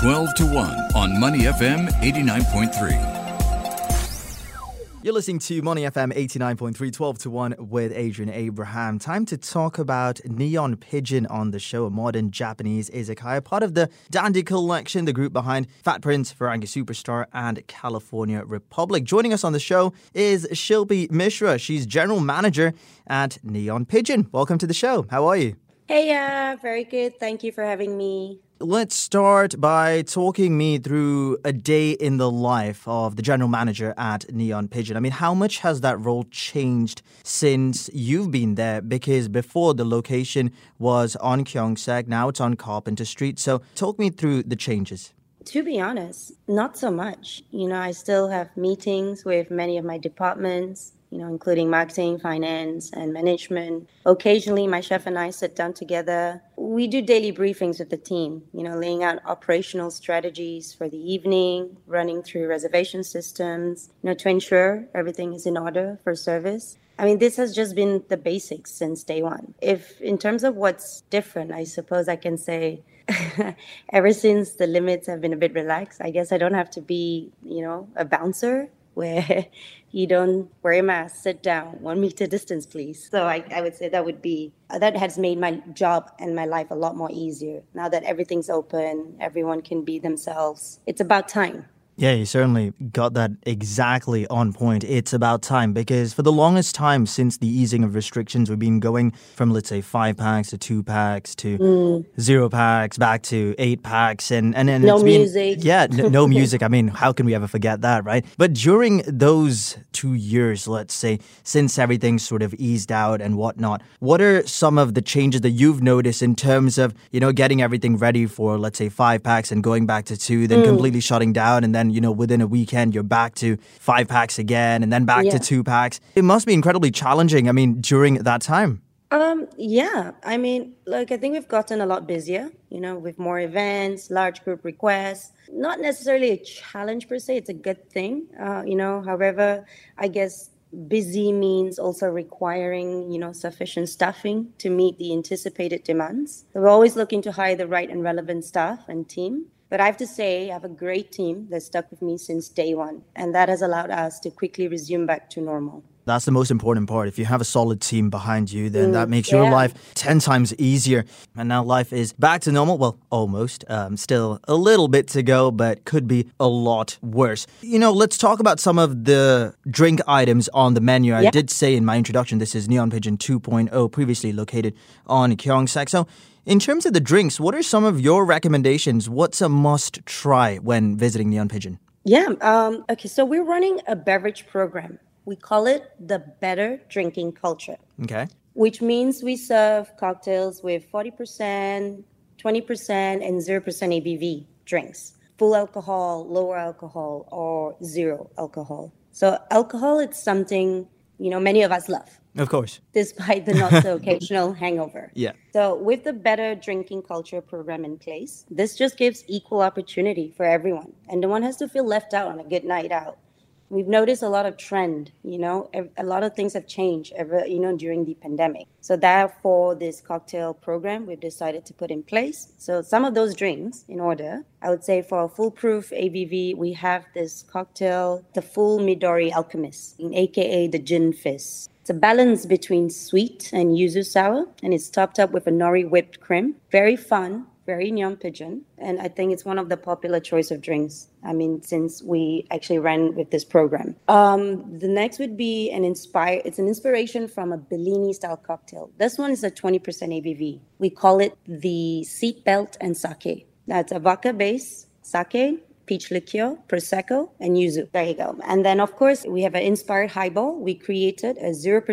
12 to 1 on Money FM 89.3. You're listening to Money FM 89.3, 12 to 1 with Adrian Abraham. Time to talk about Neon Pigeon on the show, a modern Japanese izakaya, part of the Dandy Collection, the group behind Fat Prince, Firangi Superstar, and California Republic. Joining us on the show is Shilpi Mishra. She's general manager at Neon Pigeon. Welcome to the show. How are you? Hey, yeah, very good. Thank you for having me. Let's start by talking me through a day in the life of the general manager at Neon Pigeon. I mean, how much has that role changed since you've been there? Because before the location was on Keong Saik, now it's on Carpenter Street. So talk me through the changes. To be honest, not so much. You know, I still have meetings with many of my departments you know, including marketing, finance, and management. Occasionally, my chef and I sit down together. We do daily briefings with the team, you know, laying out operational strategies for the evening, running through reservation systems, you know, to ensure everything is in order for service. I mean, this has just been the basics since day one. If, in terms of what's different, I suppose I can say ever since the limits have been a bit relaxed, I guess I don't have to be, you know, a bouncer where you don't wear a mask, sit down, one meter distance, please. So I, I would say that would be, uh, that has made my job and my life a lot more easier. Now that everything's open, everyone can be themselves. It's about time. Yeah, you certainly got that exactly on point. It's about time because for the longest time since the easing of restrictions, we've been going from, let's say, five packs to two packs to mm. zero packs back to eight packs. And, and, and no it's been, music. Yeah, n- no music. I mean, how can we ever forget that, right? But during those two years, let's say, since everything sort of eased out and whatnot, what are some of the changes that you've noticed in terms of, you know, getting everything ready for, let's say, five packs and going back to two, then mm. completely shutting down and then you know, within a weekend, you're back to five packs again and then back yeah. to two packs. It must be incredibly challenging, I mean, during that time. Um, yeah, I mean, like I think we've gotten a lot busier, you know, with more events, large group requests. Not necessarily a challenge per se, it's a good thing, uh, you know. However, I guess busy means also requiring, you know, sufficient staffing to meet the anticipated demands. we're always looking to hire the right and relevant staff and team. But I have to say, I have a great team that stuck with me since day one, and that has allowed us to quickly resume back to normal. That's the most important part. If you have a solid team behind you, then mm, that makes yeah. your life 10 times easier. And now life is back to normal. Well, almost. Um, still a little bit to go, but could be a lot worse. You know, let's talk about some of the drink items on the menu. I did say in my introduction, this is Neon Pigeon 2.0, previously located on Keong Saik. So in terms of the drinks, what are some of your recommendations? What's a must try when visiting Neon Pigeon? Yeah. Um, okay. So we're running a beverage program. We call it the Better Drinking Culture. Okay. Which means we serve cocktails with 40%, 20%, and 0% ABV drinks. Full alcohol, lower alcohol, or zero alcohol. So alcohol, it's something, you know, many of us love. Of course. Despite the not so occasional hangover. Yeah. So, with the better drinking culture program in place, this just gives equal opportunity for everyone. And no one has to feel left out on a good night out we've noticed a lot of trend you know a lot of things have changed ever you know during the pandemic. So therefore this cocktail program we've decided to put in place. So some of those drinks in order i would say for a foolproof abv we have this cocktail the full midori alchemist aka the gin fizz. It's a balance between sweet and yuzu sour and it's topped up with a nori whipped cream. Very fun very neon pigeon, and I think it's one of the popular choice of drinks. I mean, since we actually ran with this program. Um, the next would be an inspire. It's an inspiration from a Bellini style cocktail. This one is a 20% ABV. We call it the seatbelt and sake. That's a vodka base, sake, peach liqueur, prosecco, and yuzu. There you go. And then, of course, we have an inspired highball. We created a 0%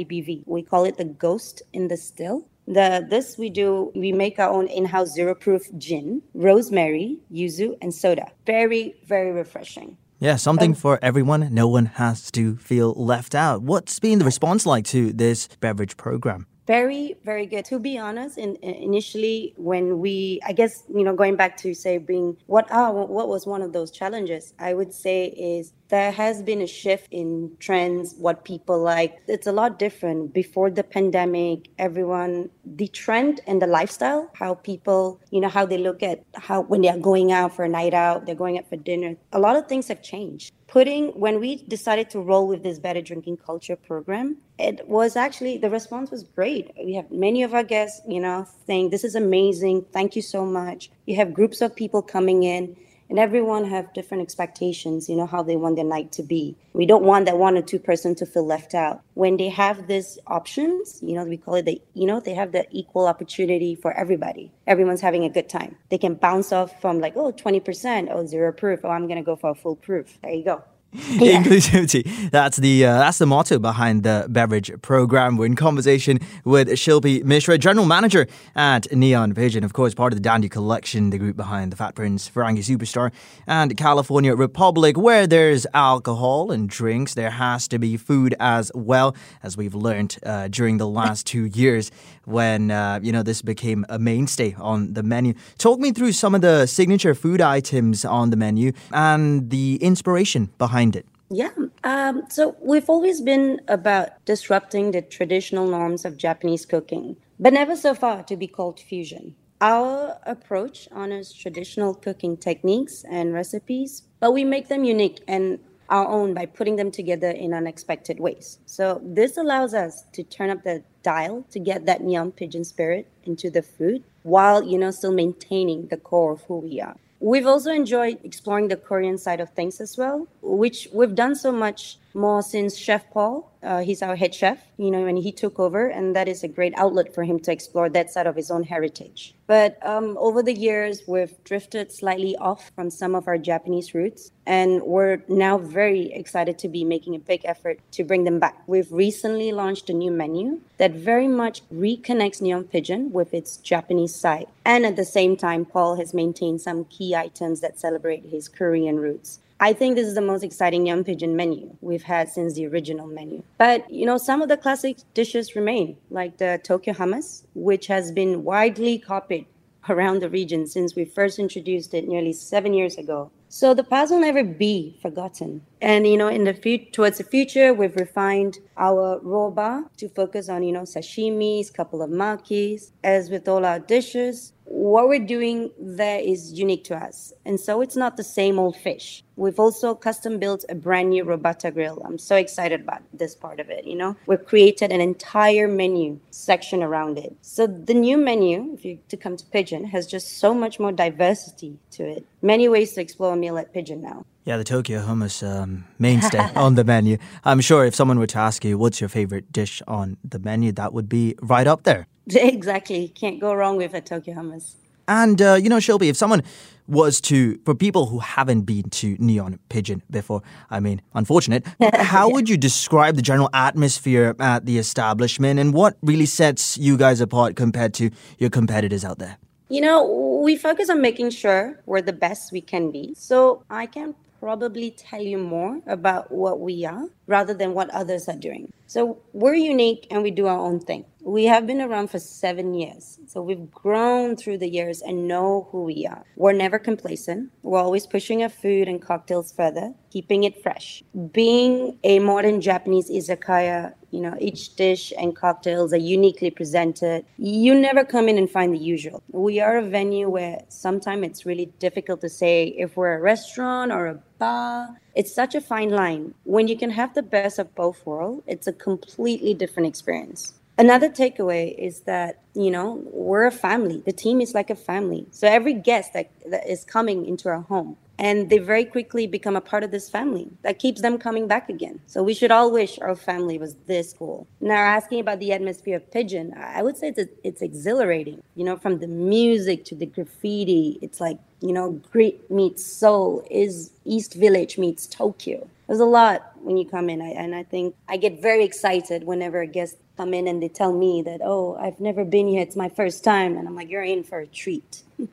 ABV. We call it the Ghost in the Still. The this we do we make our own in-house zero proof gin, rosemary, yuzu, and soda. Very very refreshing. Yeah, something um, for everyone. No one has to feel left out. What's been the response like to this beverage program? Very, very good. To be honest, in, initially when we, I guess, you know, going back to say being what are what was one of those challenges? I would say is there has been a shift in trends, what people like. It's a lot different. Before the pandemic, everyone, the trend and the lifestyle, how people, you know, how they look at how when they are going out for a night out, they're going out for dinner. A lot of things have changed putting when we decided to roll with this better drinking culture program it was actually the response was great. We have many of our guests you know saying this is amazing. Thank you so much. You have groups of people coming in and everyone have different expectations you know how they want their night to be. We don't want that one or two person to feel left out. When they have these options you know we call it the you know they have the equal opportunity for everybody. Everyone's having a good time. They can bounce off from like oh 20% oh zero proof oh i'm gonna go for a full proof. There you go yeah. Inclusivity. That's the uh, that's the motto behind the beverage program. We're in conversation with Shilpi Mishra, general manager at Neon Pigeon, of course, part of the Dandy Collection, the group behind the Fat Prince, Firangi Superstar, and California Republic. Where there's alcohol and drinks, there has to be food as well, as we've learned uh, during the last two years when uh, you know this became a mainstay on the menu. Talk me through some of the signature food items on the menu and the inspiration behind behind it? Yeah. Um, so we've always been about disrupting the traditional norms of Japanese cooking, but never so far to be called fusion. Our approach honors traditional cooking techniques and recipes, but we make them unique and our own by putting them together in unexpected ways. So this allows us to turn up the dial to get that neon pigeon spirit into the food while you know still maintaining the core of who we are. We've also enjoyed exploring the Korean side of things as well, which we've done so much more since Chef Paul. Uh, he's our head chef, you know, when he took over, and that is a great outlet for him to explore that side of his own heritage. But um, over the years, we've drifted slightly off from some of our Japanese roots, and we're now very excited to be making a big effort to bring them back. We've recently launched a new menu that very much reconnects Neon Pigeon with its Japanese side. And at the same time, Paul has maintained some key items that celebrate his Korean roots. I think this is the most exciting Neon Pigeon menu we've had since the original menu. But, you know, some of the classic dishes remain, like the Tokyo hummus, which has been widely copied around the region since we first introduced it nearly seven years ago. So the past will never be forgotten. And you know, in the future, towards the future, we've refined our raw bar to focus on you know sashimis, couple of makis. As with all our dishes, what we're doing there is unique to us. And so it's not the same old fish. We've also custom built a brand new Robata grill. I'm so excited about this part of it, you know. We've created an entire menu section around it. So the new menu, if you to come to Pigeon, has just so much more diversity to it. Many ways to explore a meal at Pigeon now. Yeah, the Tokyo hummus um, mainstay on the menu. I'm sure if someone were to ask you what's your favorite dish on the menu, that would be right up there. Exactly. Can't go wrong with a Tokyo hummus. And, uh, you know, Shilpi, if someone was to, for people who haven't been to Neon Pigeon before, I mean, unfortunate, how would you describe the general atmosphere at the establishment and what really sets you guys apart compared to your competitors out there? You know, we focus on making sure we're the best we can be. So I can probably tell you more about what we are rather than what others are doing. So we're unique and we do our own thing. We have been around for seven years. So we've grown through the years and know who we are. We're never complacent. We're always pushing our food and cocktails further, keeping it fresh. Being a modern Japanese izakaya, you know, each dish and cocktails are uniquely presented. You never come in and find the usual. We are a venue where sometimes it's really difficult to say if we're a restaurant or a bar. It's such a fine line. When you can have the best of both worlds, it's a completely different experience. Another takeaway is that, you know, we're a family. The team is like a family. So every guest that, that is coming into our home, and they very quickly become a part of this family that keeps them coming back again. So we should all wish our family was this cool. Now, asking about the atmosphere of Pigeon, I would say it's, it's exhilarating. You know, from the music to the graffiti, it's like, you know, grit meets soul is East Village meets Tokyo. There's a lot when you come in, I, and I think I get very excited whenever a guest come in and they tell me that, oh, I've never been here, it's my first time, and I'm like, you're in for a treat.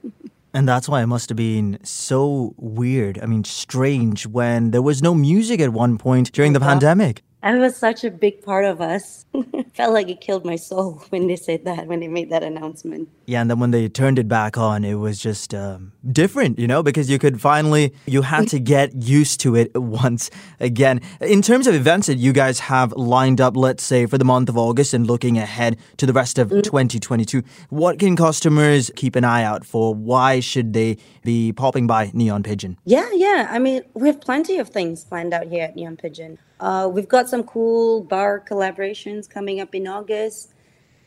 And that's why it must have been so weird. I mean, strange when there was no music at one point during the pandemic. I was such a big part of us. Felt like it killed my soul when they said that, when they made that announcement. Yeah, and then when they turned it back on, it was just um, different, you know, because you could finally, you had to get used to it once again. In terms of events that you guys have lined up, let's say for the month of August and looking ahead to the rest of mm. 2022, what can customers keep an eye out for? Why should they be popping by Neon Pigeon? Yeah, yeah. I mean, we have plenty of things planned out here at Neon Pigeon. Uh, we've got some cool bar collaborations coming up in August.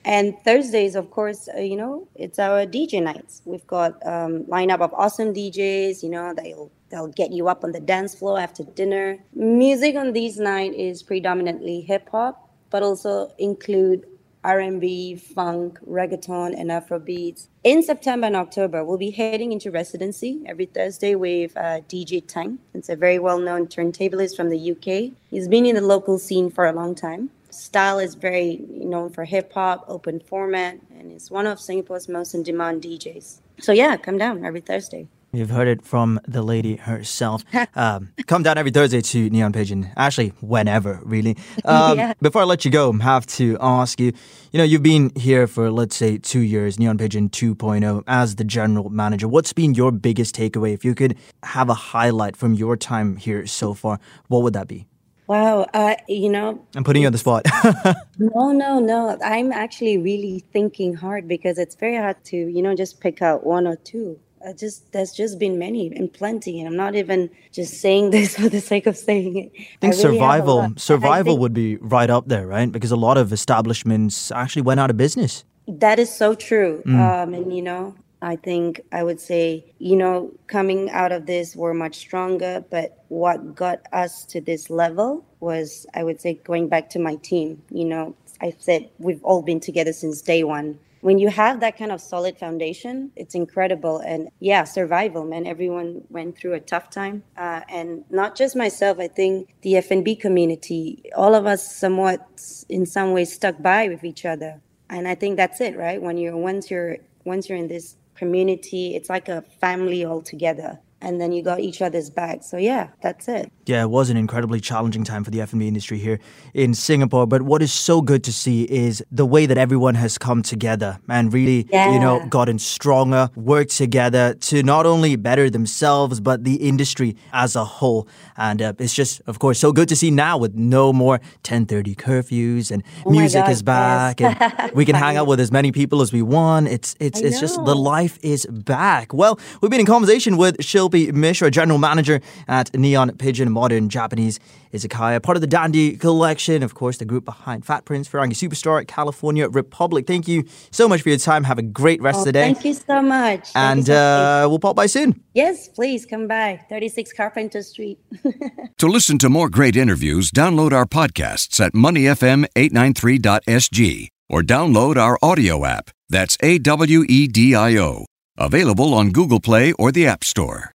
And Thursdays, of course, uh, you know, it's our DJ nights. We've got um, lineup of awesome DJs. You know, they'll they'll get you up on the dance floor after dinner. Music on these nights is predominantly hip hop, but also include R&B, funk, reggaeton, and Afro beats. In September and October, we'll be heading into residency every Thursday with uh, DJ Tang. It's a very well-known turntablist from the UK. He's been in the local scene for a long time. Style is very known for hip hop, open format, and is one of Singapore's most in-demand DJs. So yeah, come down every Thursday. You've heard it from the lady herself. Um, come down every Thursday to Neon Pigeon. Actually, whenever, really. Um, yeah. Before I let you go, I have to ask you you know, you've been here for, let's say, two years, Neon Pigeon 2.0, as the general manager. What's been your biggest takeaway? If you could have a highlight from your time here so far, what would that be? Wow, uh, you know, I'm putting you on the spot. no, no, no. I'm actually really thinking hard because it's very hard to, you know, just pick out one or two. I just there's just been many and plenty, and I'm not even just saying this for the sake of saying it. I think I really survival survival think, would be right up there, right? Because a lot of establishments actually went out of business. That is so true, mm. um, and you know, I think I would say, you know, coming out of this, we're much stronger. But what got us to this level was, I would say, going back to my team. You know, I said we've all been together since day one when you have that kind of solid foundation, it's incredible. And yeah, survival, man. Everyone went through a tough time, uh, and not just myself. I think the F&B community, all of us, somewhat in some ways, stuck by with each other. And I think that's it, right? When you're once you're once you're in this community, it's like a family all together and then you got each other's back. So yeah, that's it. Yeah, it was an incredibly challenging time for the F&B industry here in Singapore, but what is so good to see is the way that everyone has come together and really, yeah. you know, gotten stronger, worked together to not only better themselves but the industry as a whole. And uh, it's just of course so good to see now with no more 10:30 curfews and oh music God, is back yes. and we can hang out with as many people as we want. It's it's I it's know. just the life is back. Well, we've been in conversation with Shilpi Mishra, general manager at Neon Pigeon modern Japanese izakaya, part of the Dandy collection, of course, the group behind Fat Prince, Firangi Superstar, at California Republic. Thank you so much for your time. Have a great rest oh, of the day. Thank you so much. And so uh, we'll pop by soon. Yes, please come by. 36 Carpenter Street. to listen to more great interviews, download our podcasts at moneyfm893.sg or download our audio app. That's A W E D I O. Available on Google Play or the App Store.